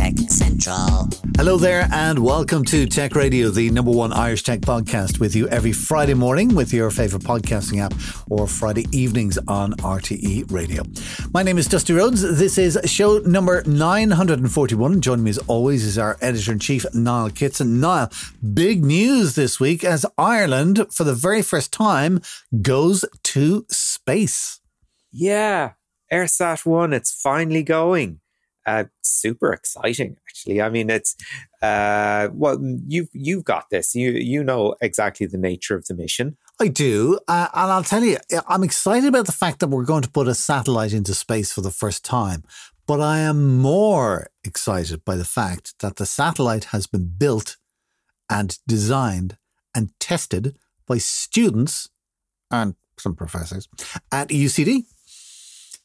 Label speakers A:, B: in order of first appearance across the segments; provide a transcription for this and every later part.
A: Tech Central.
B: Hello there, and welcome to Tech Radio, the number one Irish tech podcast, with you every Friday morning with your favourite podcasting app or Friday evenings on RTE Radio. My name is Dusty Rhodes. This is show number 941. Joining me as always is our editor in chief, Niall Kitson. Niall, big news this week as Ireland, for the very first time, goes to space.
C: Yeah, EIRSAT 1, it's finally going. Uh, super exciting, actually. I mean, it's uh, well, you've you've got this. You you know exactly the nature of the mission.
B: I do, uh, and I'll tell you, I'm excited about the fact that we're going to put a satellite into space for the first time. But I am more excited by the fact that the satellite has been built and designed and tested by students and some professors at UCD.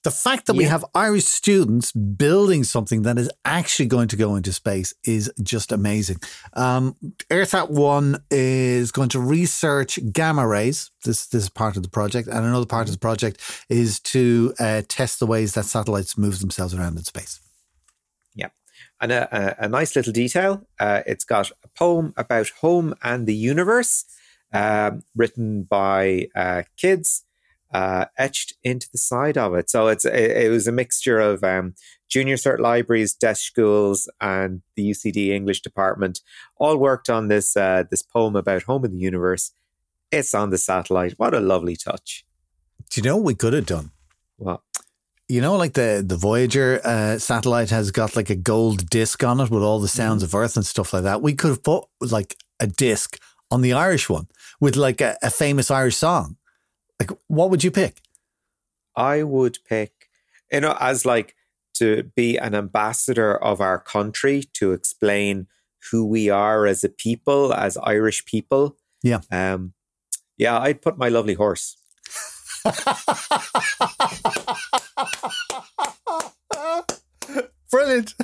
B: The fact that we have Irish students building something that is actually going to go into space is just amazing. Um, EIRSAT 1 is going to research gamma rays. This, this is part of the project. And another part of the project is to uh, test the ways that satellites move themselves around in space.
C: Yeah, and a, a, a nice little detail. Uh, it's got a poem about home and the universe, um, written by uh, kids, uh, etched into the side of it. So it's it, it was a mixture of um, junior cert libraries, deaf schools, and the UCD English department all worked on this uh, this poem about home in the universe. It's on the satellite. What a lovely touch!
B: Do you know what we could have done?
C: Well,
B: You know, like the the Voyager uh, satellite has got like a gold disc on it with all the sounds of Earth and stuff like that. We could have put like a disc on the Irish one with like a, a famous Irish song. Like, what would you pick?
C: I would pick, you know, as like to be an ambassador of our country to explain who we are as a people, as Irish people.
B: Yeah.
C: Um, yeah, I'd put my lovely horse.
B: Brilliant.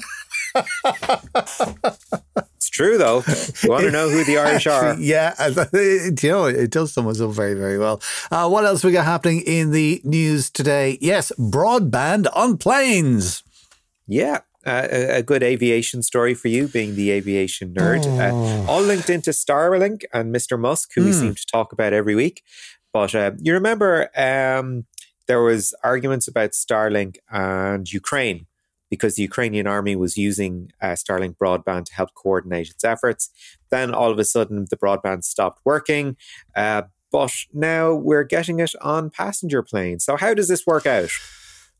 C: It's true though. You want to know who the Irish are?
B: yeah, and, you know, it does sum us up very, very well. Uh, what else we got happening in the news today? Yes, broadband on planes.
C: Yeah. Uh, a, a good aviation story for you, being the aviation nerd. Uh, all linked into Starlink and Mr. Musk, who we seem to talk about every week. But uh, you remember um, there was arguments about Starlink and Ukraine because the Ukrainian army was using uh, Starlink broadband to help coordinate its efforts. Then all of a sudden, the broadband stopped working. Uh, but now we're getting it on passenger planes. So how does this work out?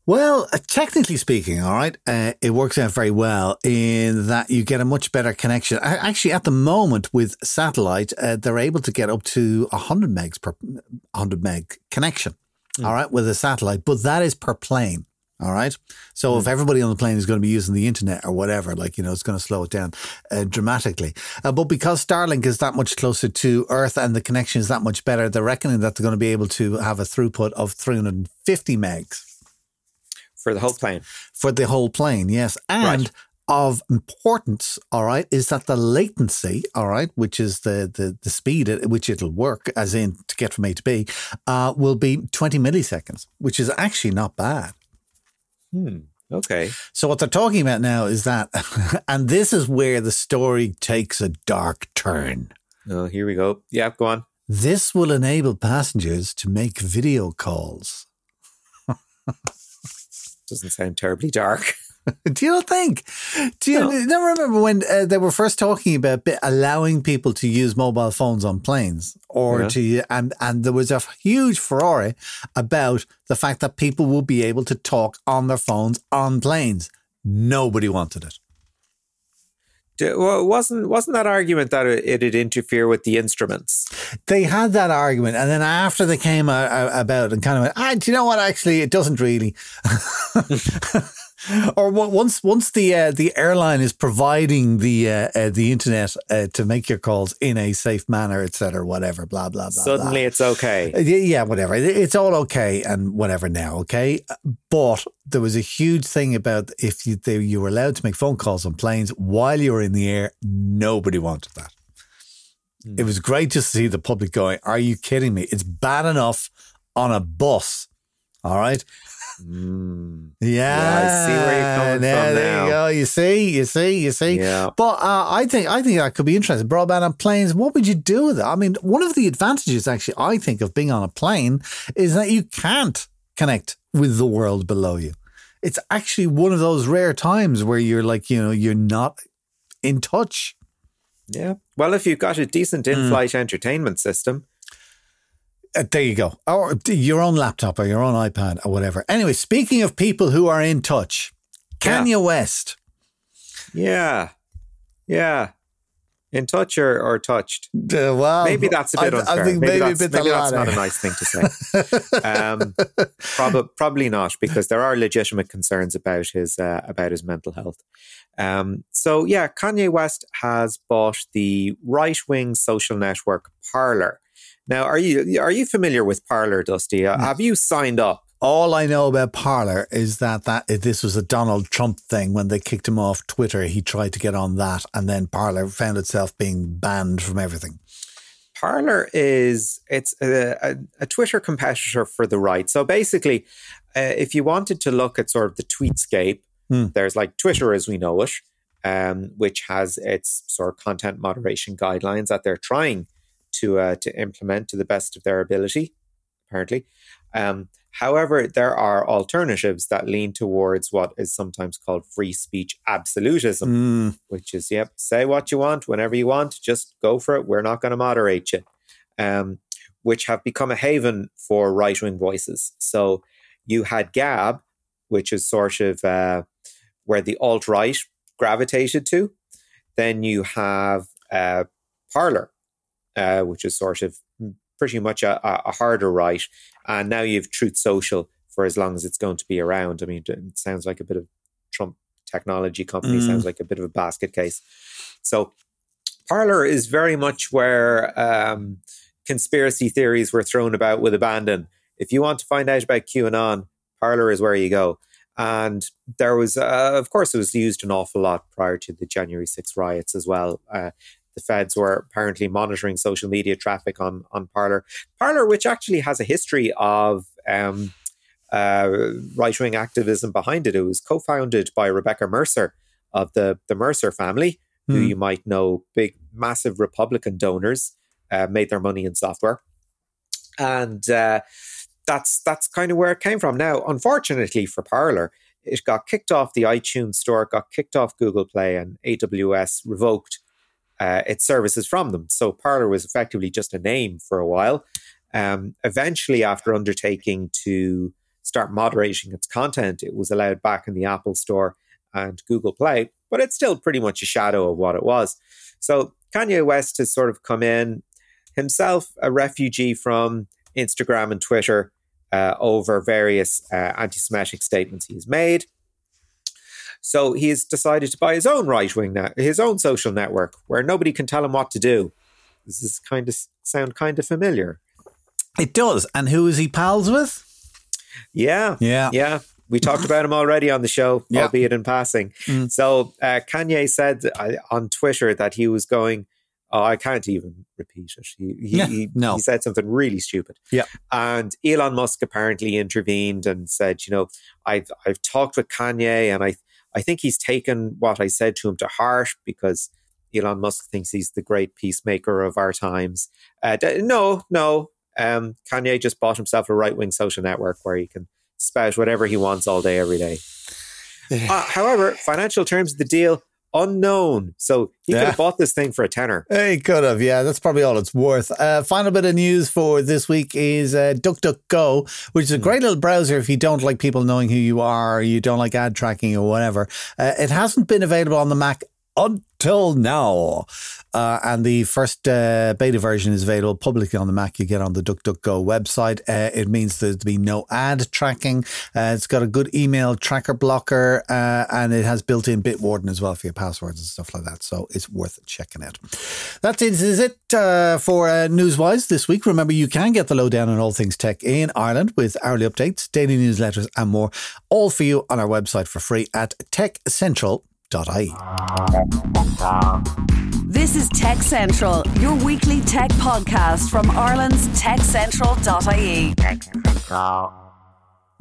B: Well, uh, technically speaking, all right, uh, it works out very well in that you get a much better connection. Actually, at the moment with satellite, uh, they're able to get up to 100 megs per 100 meg connection, all right, with a satellite, but that is per plane. All right. So if everybody on the plane is going to be using the internet or whatever, like, you know, it's going to slow it down uh, dramatically. Uh, but because Starlink is that much closer to Earth and the connection is that much better, they're reckoning that they're going to be able to have a throughput of 350 megs
C: For the whole plane.
B: for the whole plane, yes. And
C: Right.
B: of importance, all right, is that the latency, all right, which is the the, the speed at which it'll work, as in to get from A to B, uh, will be 20 milliseconds, which is actually not bad.
C: Hmm. Okay.
B: So what they're talking about now is that, and this is where the story takes a dark turn.
C: Oh, here we go. Yeah, go on.
B: This will enable passengers to make video calls.
C: Doesn't sound terribly dark.
B: Do you think? Do you
C: No.
B: never remember when uh, they were first talking about allowing people to use mobile phones on planes, or
C: Yeah.
B: to and and there was a huge furore about the fact that people will be able to talk on their phones on planes. Nobody wanted it.
C: Well, wasn't wasn't that argument that it- it'd interfere with the instruments?
B: They had that argument, and then after they came uh, uh, about and kind of went, ah, do you know what? Actually, it doesn't really. or on- once once the uh, the airline is providing the uh, uh, the internet uh, to make your calls in a safe manner, etc., whatever, blah blah blah.
C: Suddenly
B: blah.
C: it's okay.
B: Uh, yeah, yeah, whatever. It's all okay and whatever now, okay. But there was a huge thing about if you they, you were allowed to make phone calls on planes while you were in the air. Nobody wanted that. It was great just to see the public going, "Are you kidding me? It's bad enough on a bus." All right.
C: Mm.
B: Yeah,
C: I see where you're coming
B: Yeah,
C: from
B: there
C: now.
B: you go. You see, you see, you see.
C: Yeah.
B: But uh, I think I think that could be interesting. Broadband on planes. What would you do with it? I mean, one of the advantages, actually, I think of being on a plane is that you can't connect with the world below you. It's actually one of those rare times where you're like, you know, you're not in touch.
C: Yeah. Well, if you've got a decent
B: Hmm.
C: in-flight entertainment system,
B: Uh, there you go. Or d- your own laptop or your own iPad or whatever. Anyway, speaking of people who are in touch,
C: Yeah.
B: Kanye West.
C: yeah, yeah, in touch or, or touched.
B: Uh, well,
C: Maybe that's a bit
B: I,
C: unfair.
B: I think
C: maybe,
B: maybe,
C: that's,
B: a bit
C: maybe that's not a nice thing to say. um, prob- probably not, because there are legitimate concerns about his uh, about his mental health. Um, so yeah, Kanye West has bought the right wing social network Parler. Now, are you are you familiar with Parler, Dusty? Uh, Have you signed up?
B: All I know about Parler is that that this was a Donald Trump thing when they kicked him off Twitter. He tried to get on that, and then Parler found itself being banned from everything.
C: Parler is it's a, a, a Twitter competitor for the right. So basically, uh, if you wanted to look at sort of the tweetscape,
B: Hmm.
C: there's like Twitter as we know it, um, which has its sort of content moderation guidelines that they're trying to uh, to implement to the best of their ability, apparently. Um, however, there are alternatives that lean towards what is sometimes called free speech absolutism
B: Mm,
C: which is yep, say what you want whenever you want, just go for it. We're not going to moderate you. Um, which have become a haven for right wing voices. So you had Gab, which is sort of uh, where the alt right gravitated to. Then you have uh, Parler, uh, which is sort of pretty much a, a harder right. And now you've Truth Social for as long as it's going to be around. I mean, it sounds like a bit of Trump technology company,
B: Mm.
C: sounds like a bit of a basket case. So Parler is very much where um, conspiracy theories were thrown about with abandon. If you want to find out about QAnon, Parler is where you go. And there was, uh, of course, it was used an awful lot prior to the January 6 riots as well. Uh, the feds were apparently monitoring social media traffic on on Parler. Parler, which actually has a history of um, uh, right wing activism behind it. It was co founded by Rebecca Mercer of the the Mercer family, who
B: Hmm.
C: you might know, big, massive Republican donors, uh, made their money in software, and uh, that's that's kind of where it came from. Now, unfortunately for Parler, it got kicked off the iTunes store, it got kicked off Google Play, and AWS revoked uh, its services from them. So Parler was effectively just a name for a while. Um, eventually, after undertaking to start moderating its content, it was allowed back in the Apple Store and Google Play, but it's still pretty much a shadow of what it was. So Kanye West has sort of come in himself, a refugee from Instagram and Twitter uh, over various uh, anti Semitic statements he's made. So he's decided to buy his own right wing, net, his own social network where nobody can tell him what to do. Does this kind of sound kind of familiar?
B: it does. And who is he pals with?
C: Yeah.
B: Yeah.
C: Yeah. We talked about him already on the show,
B: Yeah.
C: albeit in passing.
B: Mm.
C: So uh, Kanye said uh, on Twitter that he was going, oh, I can't even repeat it. He, he,
B: Yeah,
C: he,
B: no.
C: he said something really stupid.
B: Yeah.
C: And Elon Musk apparently intervened and said, you know, I've, I've talked with Kanye and I, I think he's taken what I said to him to heart because Elon Musk thinks he's the great peacemaker of our times. Uh, no, no. Um, Kanye just bought himself a right wing social network where he can spout whatever he wants all day, every day. Uh, however, financial terms of the deal unknown. So he could have bought this thing for a tenner.
B: He could have, yeah. That's probably all it's worth. Uh, final bit of news for this week is uh, DuckDuckGo, which is a great little browser if you don't like people knowing who you are, or you don't like ad tracking or whatever. Uh, it hasn't been available on the Mac until now. uh, and the first uh, beta version is available publicly on the Mac. You get on the DuckDuckGo website. Uh, it means there's to be no ad tracking. Uh, it's got a good email tracker blocker, uh, and it has built-in Bitwarden as well for your passwords and stuff like that. So it's worth checking out. That is, it uh, for Newswise this week. Remember, you can get the lowdown on all things tech in Ireland with hourly updates, daily newsletters, and more, all for you on our website for free at techcentral.ie.
D: This is Tech Central, your weekly tech podcast from Ireland's techcentral.ie.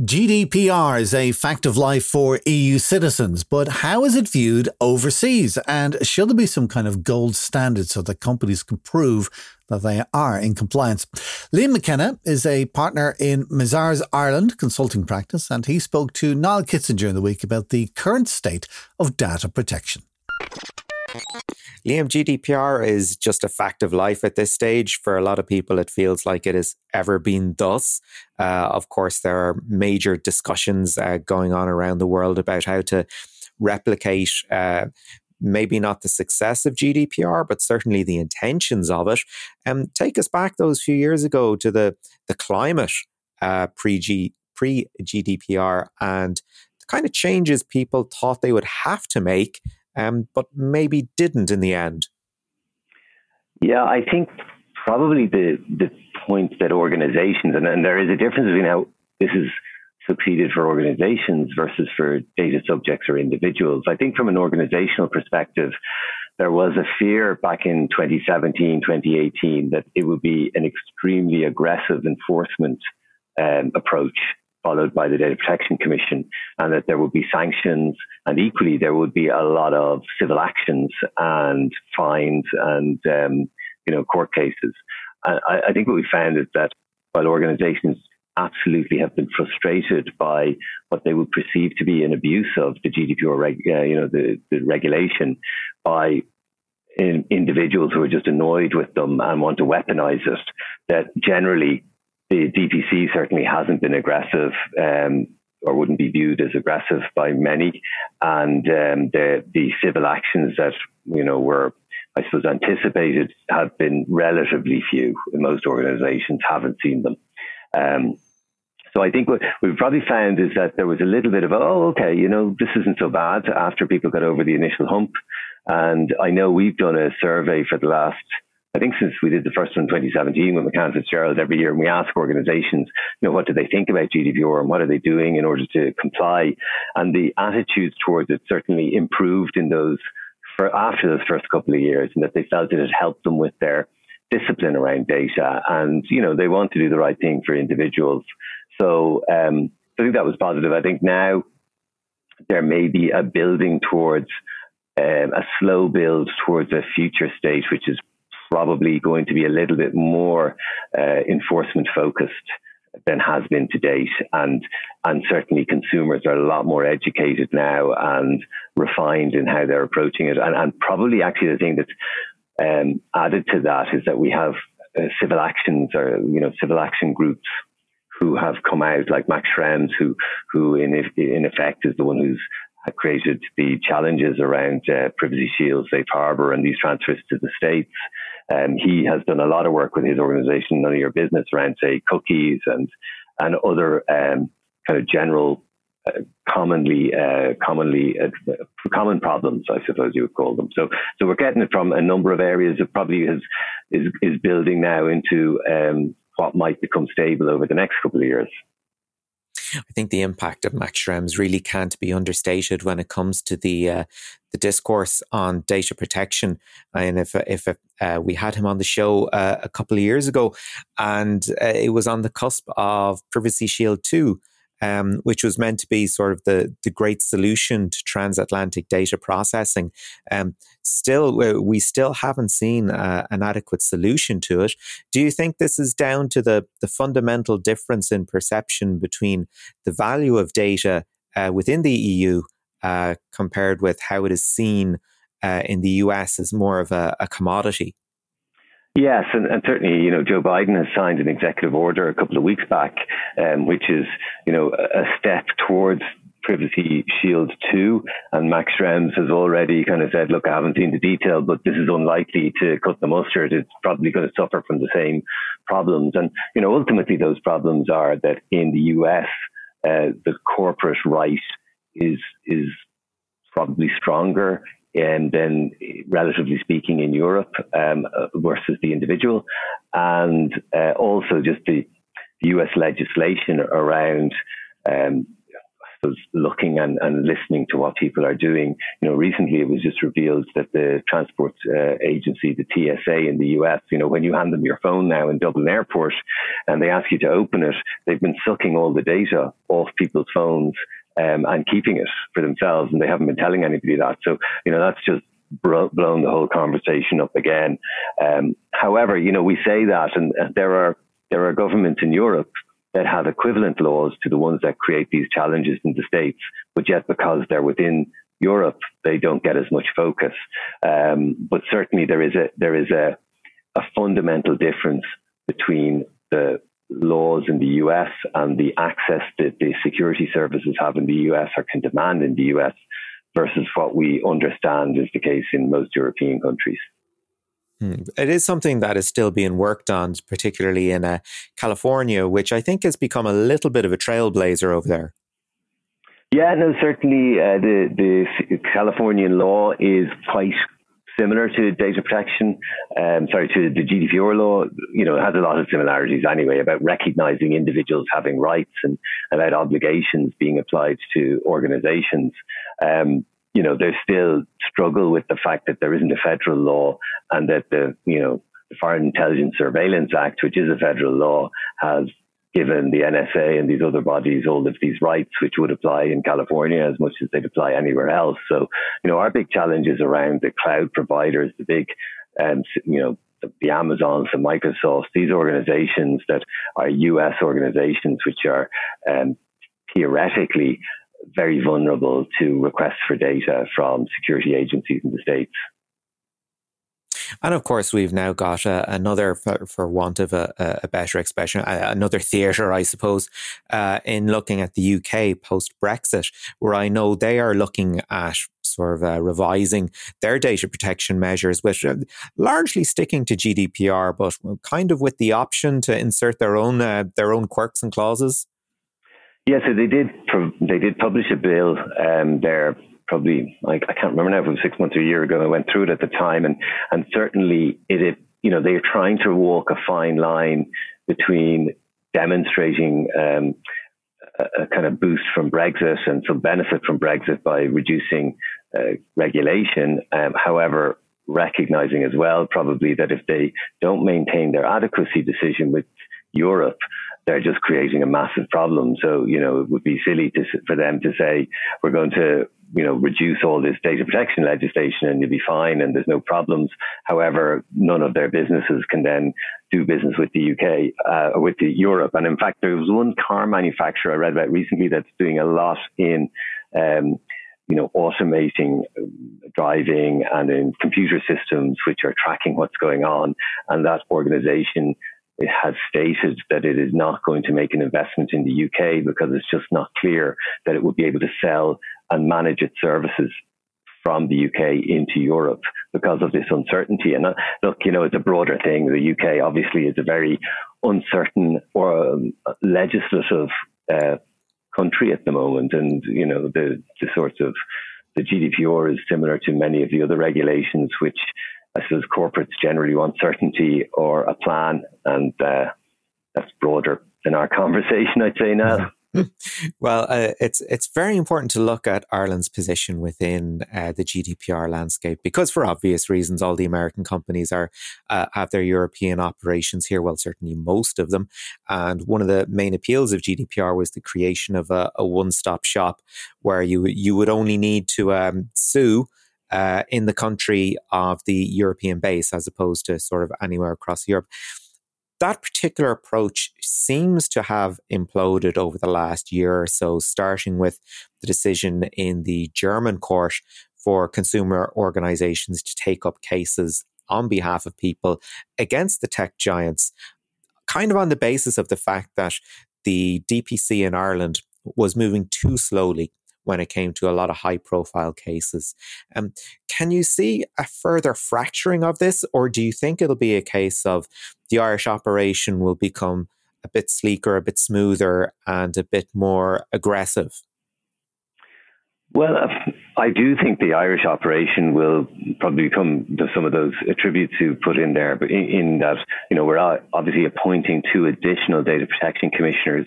B: GDPR is a fact of life for EU citizens, but how is it viewed overseas? And should there be some kind of gold standard so that companies can prove that they are in compliance? Liam McKenna is a partner in Mazars Ireland consulting practice, and he spoke to Niall Kitson during the week about the current state of data protection.
C: Liam, GDPR is just a fact of life at this stage. For a lot of people, it feels like it has ever been thus. Uh, of course, there are major discussions uh, going on around the world about how to replicate. Uh, maybe not the success of GDPR, but certainly the intentions of it. Um, take us back those few years ago to the the climate pre pre GDPR and the kind of changes people thought they would have to make um, but maybe didn't in the end?
E: Yeah, I think probably the the point that organizations and, and there is a difference between how this has succeeded for organizations versus for data subjects or individuals. I think from an organizational perspective, there was a fear back in 2017, 2018 that it would be an extremely aggressive enforcement um, approach followed by the Data Protection Commission, and that there would be sanctions, and equally there would be a lot of civil actions and fines and um, you know court cases. I, I think what we found is that while organisations absolutely have been frustrated by what they would perceive to be an abuse of the GDPR, reg, uh, you know, the, the regulation by in, individuals who are just annoyed with them and want to weaponize it, that generally the DPC certainly hasn't been aggressive um, or wouldn't be viewed as aggressive by many, and um, the the civil actions that you know were. I suppose anticipated have been relatively few. Most organisations haven't seen them. Um, so I think what we've probably found is that there was a little bit of, oh, okay, you know, this isn't so bad after people got over the initial hump. And I know we've done a survey for the last I think since we did the first one in 2017 with McCann Fitzgerald every year, and we ask organizations, you know, what do they think about GDPR and what are they doing in order to comply? And the attitudes towards it certainly improved in those for after those first couple of years, and that they felt it had helped them with their discipline around data, and you know, they want to do the right thing for individuals. So um, I think that was positive. I think now there may be a building towards um, a slow build towards a future state, which is probably going to be a little bit more uh, enforcement focused than has been to date. And, and certainly consumers are a lot more educated now and refined in how they're approaching it. And, and probably actually the thing that's um, added to that is that we have uh, civil actions or, you know, civil action groups who have come out like Max Schrems, who, who in, in effect is the one who's created the challenges around uh, Privacy Shield, Safe Harbor, and these transfers to the states. Um, he has done a lot of work with his organization, None of Your Business, around, say, cookies and and other um, kind of general, uh, commonly uh, commonly uh, common problems, I suppose you would call them. So, so we're getting it from a number of areas. that probably is is is building now into um, what might become stable over the next couple of years.
C: I think the impact of Max Schrems really can't be understated when it comes to the uh, the discourse on data protection. And if if uh, we had him on the show uh, a couple of years ago, and uh, it was on the cusp of Privacy Shield two, um, which was meant to be sort of the, the great solution to transatlantic data processing. Um, still, we still haven't seen uh, an adequate solution to it. Do you think this is down to the, the fundamental difference in perception between the value of data uh, within the EU uh, compared with how it is seen uh, in the US as more of a, a commodity?
E: Yes, and, and, certainly, you know, Joe Biden has signed an executive order a couple of weeks back, um, which is, you know, a step towards Privacy Shield 2. And Max Schrems has already kind of said, look, I haven't seen the detail, but this is unlikely to cut the mustard. It's probably going to suffer from the same problems. And, you know, ultimately those problems are that in the US, uh, the corporate right is, is probably stronger and then relatively speaking in Europe um, uh, versus the individual, and uh, also just the, U.S. legislation around. Um, looking and, and listening to what people are doing. You know, recently it was just revealed that the transport uh, agency, the TSA in the US, you know, when you hand them your phone now in Dublin Airport and they ask you to open it, they've been sucking all the data off people's phones um, and keeping it for themselves, and they haven't been telling anybody that. So, you know, that's just blown the whole conversation up again. Um, however, you know, we say that, and there are there are governments in Europe that have equivalent laws to the ones that create these challenges in the states, but yet because they're within Europe, they don't get as much focus. Um, but certainly, there is a there is a a fundamental difference between the laws in the US and the access that the security services have in the US or can demand in the US versus what we understand is the case in most European countries.
C: Hmm. It is something that is still being worked on, particularly in uh, California, which I think has become a little bit of a trailblazer over there.
E: Yeah, no, certainly uh, the the Californian law is quite similar to data protection, um, sorry, to the GDPR law, you know, it has a lot of similarities anyway about recognizing individuals having rights and about obligations being applied to organizations. Um, you know, there's still struggle with the fact that there isn't a federal law and that the, you know, the Foreign Intelligence Surveillance Act, which is a federal law, has given the NSA and these other bodies all of these rights, which would apply in California as much as they'd apply anywhere else. So, you know, our big challenge is around the cloud providers, the big, um, you know, the, the Amazons, the Microsofts, these organizations that are US organizations, which are um, theoretically very vulnerable to requests for data from security agencies in the States.
C: And of course, we've now got uh, another, for, for, want of a, a better expression, uh, another theatre, I suppose, uh, in looking at the UK post Brexit, where I know they are looking at sort of uh, revising their data protection measures, which are largely sticking to GDPR, but kind of with the option to insert their own uh, their own quirks and clauses.
E: Yeah, so they did. They did publish a bill um, there probably like I can't remember now if it was six months or a year ago. I went through it at the time, and and certainly it, it you know they're trying to walk a fine line between demonstrating um, a, kind of boost from Brexit and some benefit from Brexit by reducing uh, regulation. Um, however, recognizing as well probably that if they don't maintain their adequacy decision with Europe, they're just creating a massive problem. So, you know, it would be silly to, for them to say, we're going to you know, reduce all this data protection legislation and you'll be fine and there's no problems. However, none of their businesses can then do business with the UK uh, with the Europe. And in fact, there was one car manufacturer I read about recently that's doing a lot in, um, you know, automating driving and in computer systems which are tracking what's going on. And that organization it has stated that it is not going to make an investment in the UK because it's just not clear that it would be able to sell and manage its services from the UK into Europe because of this uncertainty. And uh, look, you know, it's a broader thing. The UK obviously is a very uncertain or um, legislative uh, country at the moment, and you know, the the sorts of the GDPR is similar to many of the other regulations, which I suppose corporates generally want certainty or a plan, and uh, that's broader than our conversation, I'd say now.
C: well, uh, it's it's very important to look at Ireland's position within uh, the GDPR landscape because, for obvious reasons, all the American companies are uh, have their European operations here. Well, certainly most of them. And one of the main appeals of GDPR was the creation of a, a one stop shop where you you would only need to um, sue. Uh, in the country of the European base, as opposed to sort of anywhere across Europe that particular approach seems to have imploded over the last year or so, starting with the decision in the German court for consumer organizations to take up cases on behalf of people against the tech giants, kind of on the basis of the fact that the DPC in Ireland was moving too slowly when it came to a lot of high profile cases. Um, can you see a further fracturing of this, or do you think it'll be a case of the Irish operation will become a bit sleeker, a bit smoother, and a bit more aggressive?
E: Well, I do think the Irish operation will probably become some of those attributes you put in there, but in, in that, you know, we're obviously appointing two additional data protection commissioners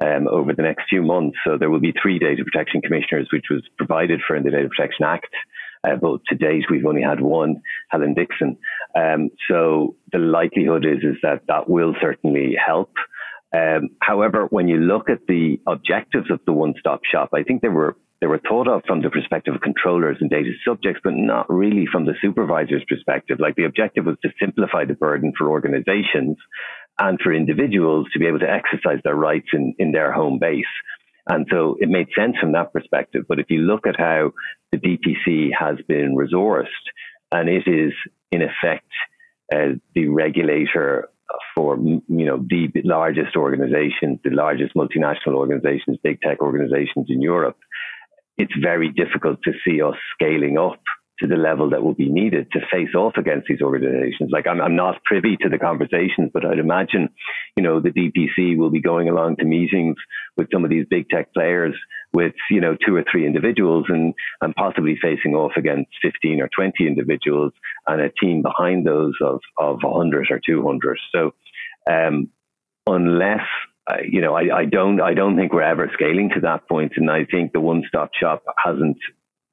E: um, over the next few months. So there will be three data protection commissioners, which was provided for in the Data Protection Act. Uh, but to date, we've only had one, Helen Dixon. Um, so the likelihood is is that that will certainly help. Um, however, when you look at the objectives of the one-stop shop, I think they were they were thought of from the perspective of controllers and data subjects, but not really from the supervisor's perspective. Like the objective was to simplify the burden for organizations and for individuals to be able to exercise their rights in, in their home base. And so it made sense from that perspective. But if you look at how the DPC has been resourced, and it is in effect uh, the regulator for you know the largest organizations, the largest multinational organizations, big tech organizations in Europe, it's very difficult to see us scaling up to the level that will be needed to face off against these organizations. Like I'm, I'm not privy to the conversations, but I'd imagine, you know, the DPC will be going along to meetings with some of these big tech players with, you know, two or three individuals and, and possibly facing off against 15 or 20 individuals and a team behind those of, of 100 or 200. So, um, unless uh, you know, I, I, don't, I don't think we're ever scaling to that point, and I think the one-stop shop hasn't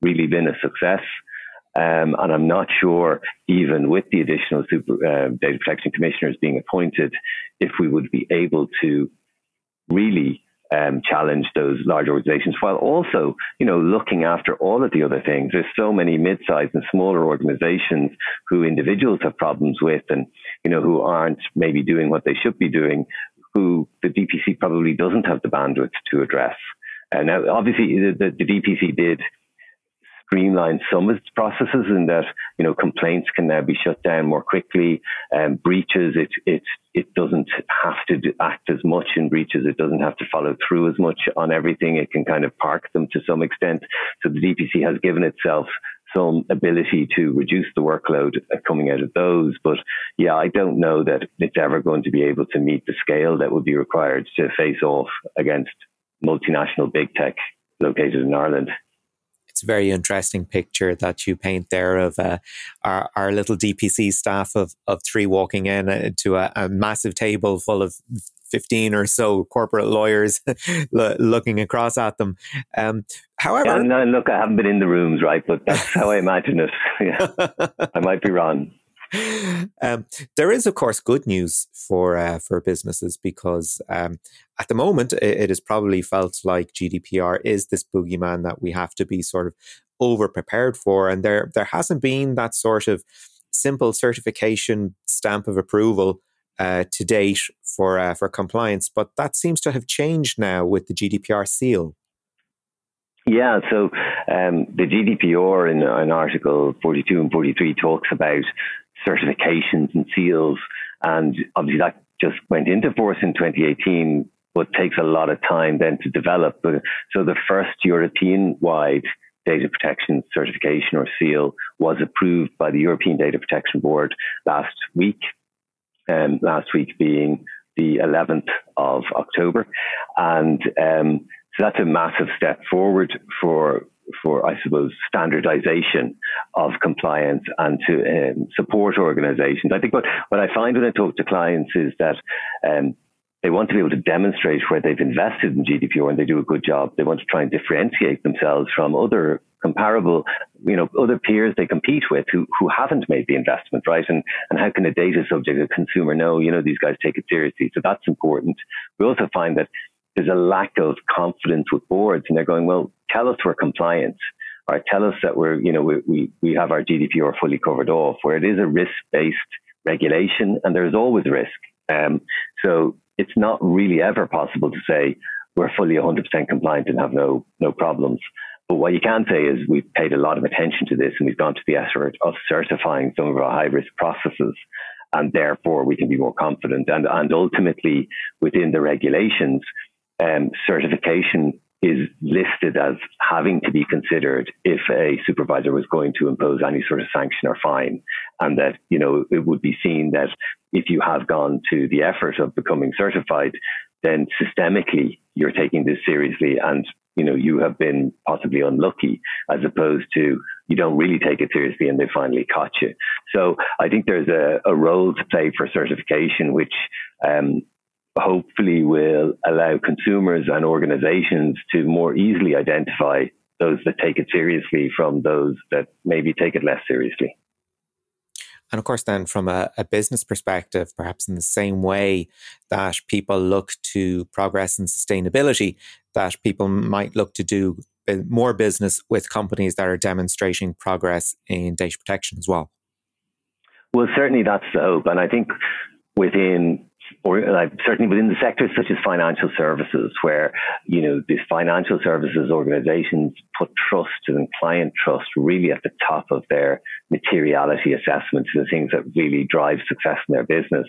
E: really been a success. Um, and I'm not sure, even with the additional super, uh, data protection commissioners being appointed, if we would be able to really um, challenge those large organizations while also, you know, looking after all of the other things. There's so many mid-sized and smaller organizations who individuals have problems with and, you know, who aren't maybe doing what they should be doing, who the DPC probably doesn't have the bandwidth to address. And now, obviously, the, the, the DPC did streamline some of its processes in that you know complaints can now be shut down more quickly. Um, breaches, it it it doesn't have to act as much in breaches. It doesn't have to follow through as much on everything. It can kind of park them to some extent. So the DPC has given itself some ability to reduce the workload coming out of those. But yeah, I don't know that it's ever going to be able to meet the scale that would be required to face off against multinational big tech located in Ireland
C: it's a very interesting picture that you paint there of uh, our, our little DPC staff of, of three walking in uh, to a, a massive table full of 15 or so corporate lawyers looking across at them. Um, however,
E: yeah, no, look, I haven't been in the rooms, right? But that's how I imagine it. Yeah. I might be wrong.
C: Um, there is, of course, good news for uh, for businesses because um, at the moment it, it is probably felt like GDPR is this boogeyman that we have to be sort of over prepared for, and there there hasn't been that sort of simple certification stamp of approval uh, to date for uh, for compliance, but that seems to have changed now with the GDPR seal.
E: Yeah, so um, the GDPR in, in Article 42 and 43 talks about certifications and seals. And obviously that just went into force in 2018, but takes a lot of time then to develop. So the first European wide data protection certification or seal was approved by the European Data Protection Board last week. Um, last week being the 11th of October. And um, so that's a massive step forward for for, I suppose, standardization of compliance and to um, support organizations. I think what, what I find when I talk to clients is that um, they want to be able to demonstrate where they've invested in GDPR and they do a good job. They want to try and differentiate themselves from other comparable, you know, other peers they compete with who, who haven't made the investment, right? And, and how can a data subject, a consumer know, you know, these guys take it seriously. So that's important. We also find that there's a lack of confidence with boards and they're going, well, tell us we're compliant or tell us that we're, you know, we, we, we have our GDPR fully covered off where it is a risk based regulation and there's always risk. Um, so it's not really ever possible to say we're fully 100% compliant and have no, no problems. But what you can say is we've paid a lot of attention to this and we've gone to the effort of certifying some of our high risk processes and therefore we can be more confident. And, and ultimately within the regulations, um, certification is listed as having to be considered if a supervisor was going to impose any sort of sanction or fine. And that, you know, it would be seen that if you have gone to the effort of becoming certified, then systemically you're taking this seriously and you know you have been possibly unlucky as opposed to you don't really take it seriously and they finally caught you so i think there's a, a role to play for certification which um, hopefully will allow consumers and organizations to more easily identify those that take it seriously from those that maybe take it less seriously.
C: And of course, then from a, a, business perspective, perhaps in the same way that people look to progress and sustainability, that people might look to do more business with companies that are demonstrating progress in data protection as well.
E: Well, certainly that's the hope. And I think within or like certainly within the sectors such as financial services, where you know these financial services organizations put trust and client trust really at the top of their materiality assessments, the things that really drive success in their business,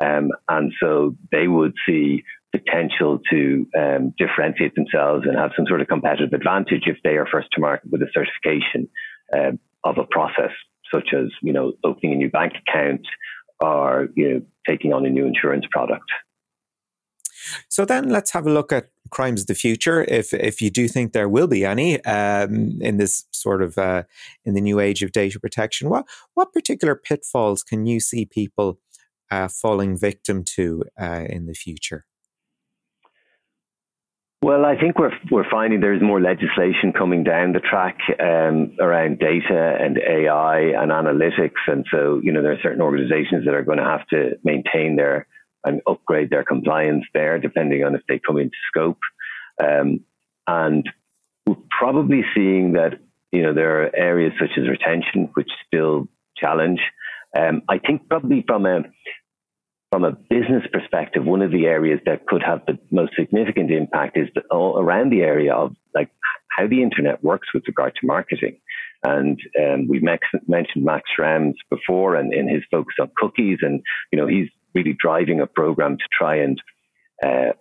E: um, and so they would see potential to um, differentiate themselves and have some sort of competitive advantage if they are first to market with a certification uh, of a process, such as you know opening a new bank account are you know taking on a new insurance product.
C: So then let's have a look at crimes of the future. If if you do think there will be any um, in this sort of uh, in the new age of data protection, what what particular pitfalls can you see people uh, falling victim to uh, in the future?
E: Well, I think we're we're finding there's more legislation coming down the track um, around data and AI and analytics, and so you know there are certain organisations that are going to have to maintain their and upgrade their compliance there, depending on if they come into scope. Um, and we're probably seeing that you know there are areas such as retention which still challenge. Um, I think probably from a from a business perspective, one of the areas that could have the most significant impact is around the area of like how the internet works with regard to marketing. And um, we've mentioned Max Schrems before and in his focus on cookies. And, you know, he's really driving a program to try and uh,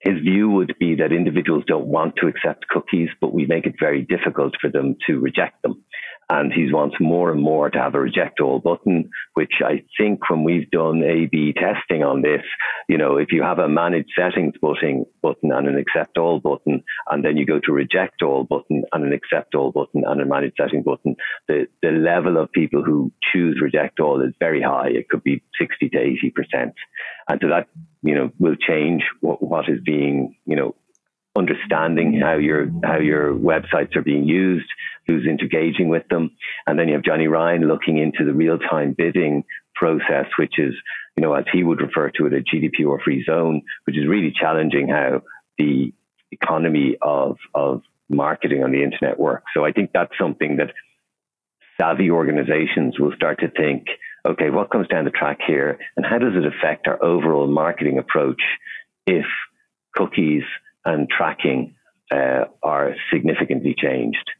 E: his view would be that individuals don't want to accept cookies, but we make it very difficult for them to reject them. And he wants more and more to have a reject all button, which I think when we've done A B testing on this, you know, if you have a manage settings button, button and an accept all button, and then you go to reject all button and an accept all button and a manage setting button, the, the level of people who choose reject all is very high. It could be 60 to 80%. And so that, you know, will change what, what is being, you know, understanding how your how your websites are being used, who's engaging with them, and then you have Johnny Ryan looking into the real time bidding process, which is you know as he would refer to it a GDPR free zone, which is really challenging how the economy of of marketing on the internet works. So I think that's something that savvy organizations will start to think, okay, what comes down the track here, and how does it affect our overall marketing approach if cookies and tracking uh, are significantly changed.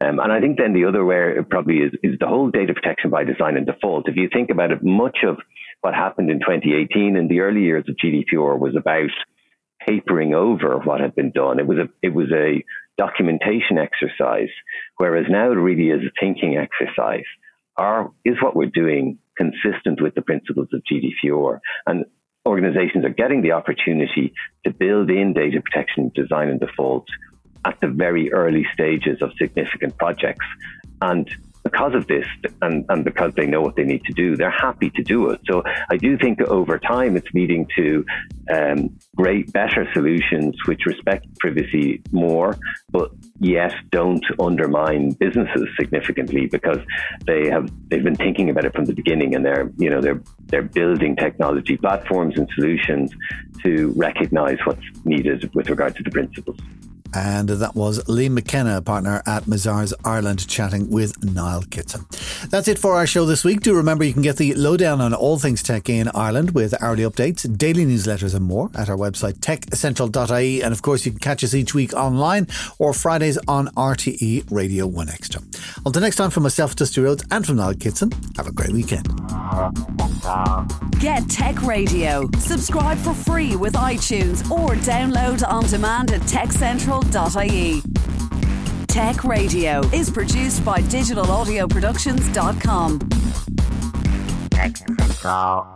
E: Um, and I think then the other way probably is, is the whole data protection by design and default. If you think about it, much of what happened in 2018 in the early years of GDPR was about papering over what had been done. It was a it was a documentation exercise, whereas now it really is a thinking exercise. Are is what we're doing consistent with the principles of GDPR? And organizations are getting the opportunity to build in data protection design and default at the very early stages of significant projects. And because of this and, and because they know what they need to do, they're happy to do it. So I do think over time it's leading to um, great, better solutions which respect privacy more, but yet don't undermine businesses significantly because they have they've been thinking about it from the beginning and they're you know they're they're building technology platforms and solutions to recognize what's needed with regard to the principles.
B: And that was Liam McKenna, partner at Mazars Ireland, chatting with Niall Kitson. That's it for our show this week. Do remember you can get the lowdown on all things tech in Ireland with hourly updates, daily newsletters, and more at our website techcentral.ie. And of course, you can catch us each week online or Fridays on RTE Radio 1 Extra. Until next time, from myself, Dusty Rhodes, and from Niall Kitson, have a great weekend.
D: Get Tech Radio. Subscribe for free with iTunes or download on demand at techcentral.ie. Tech Radio is produced by digitalaudioproductions.com.
A: Tech Central.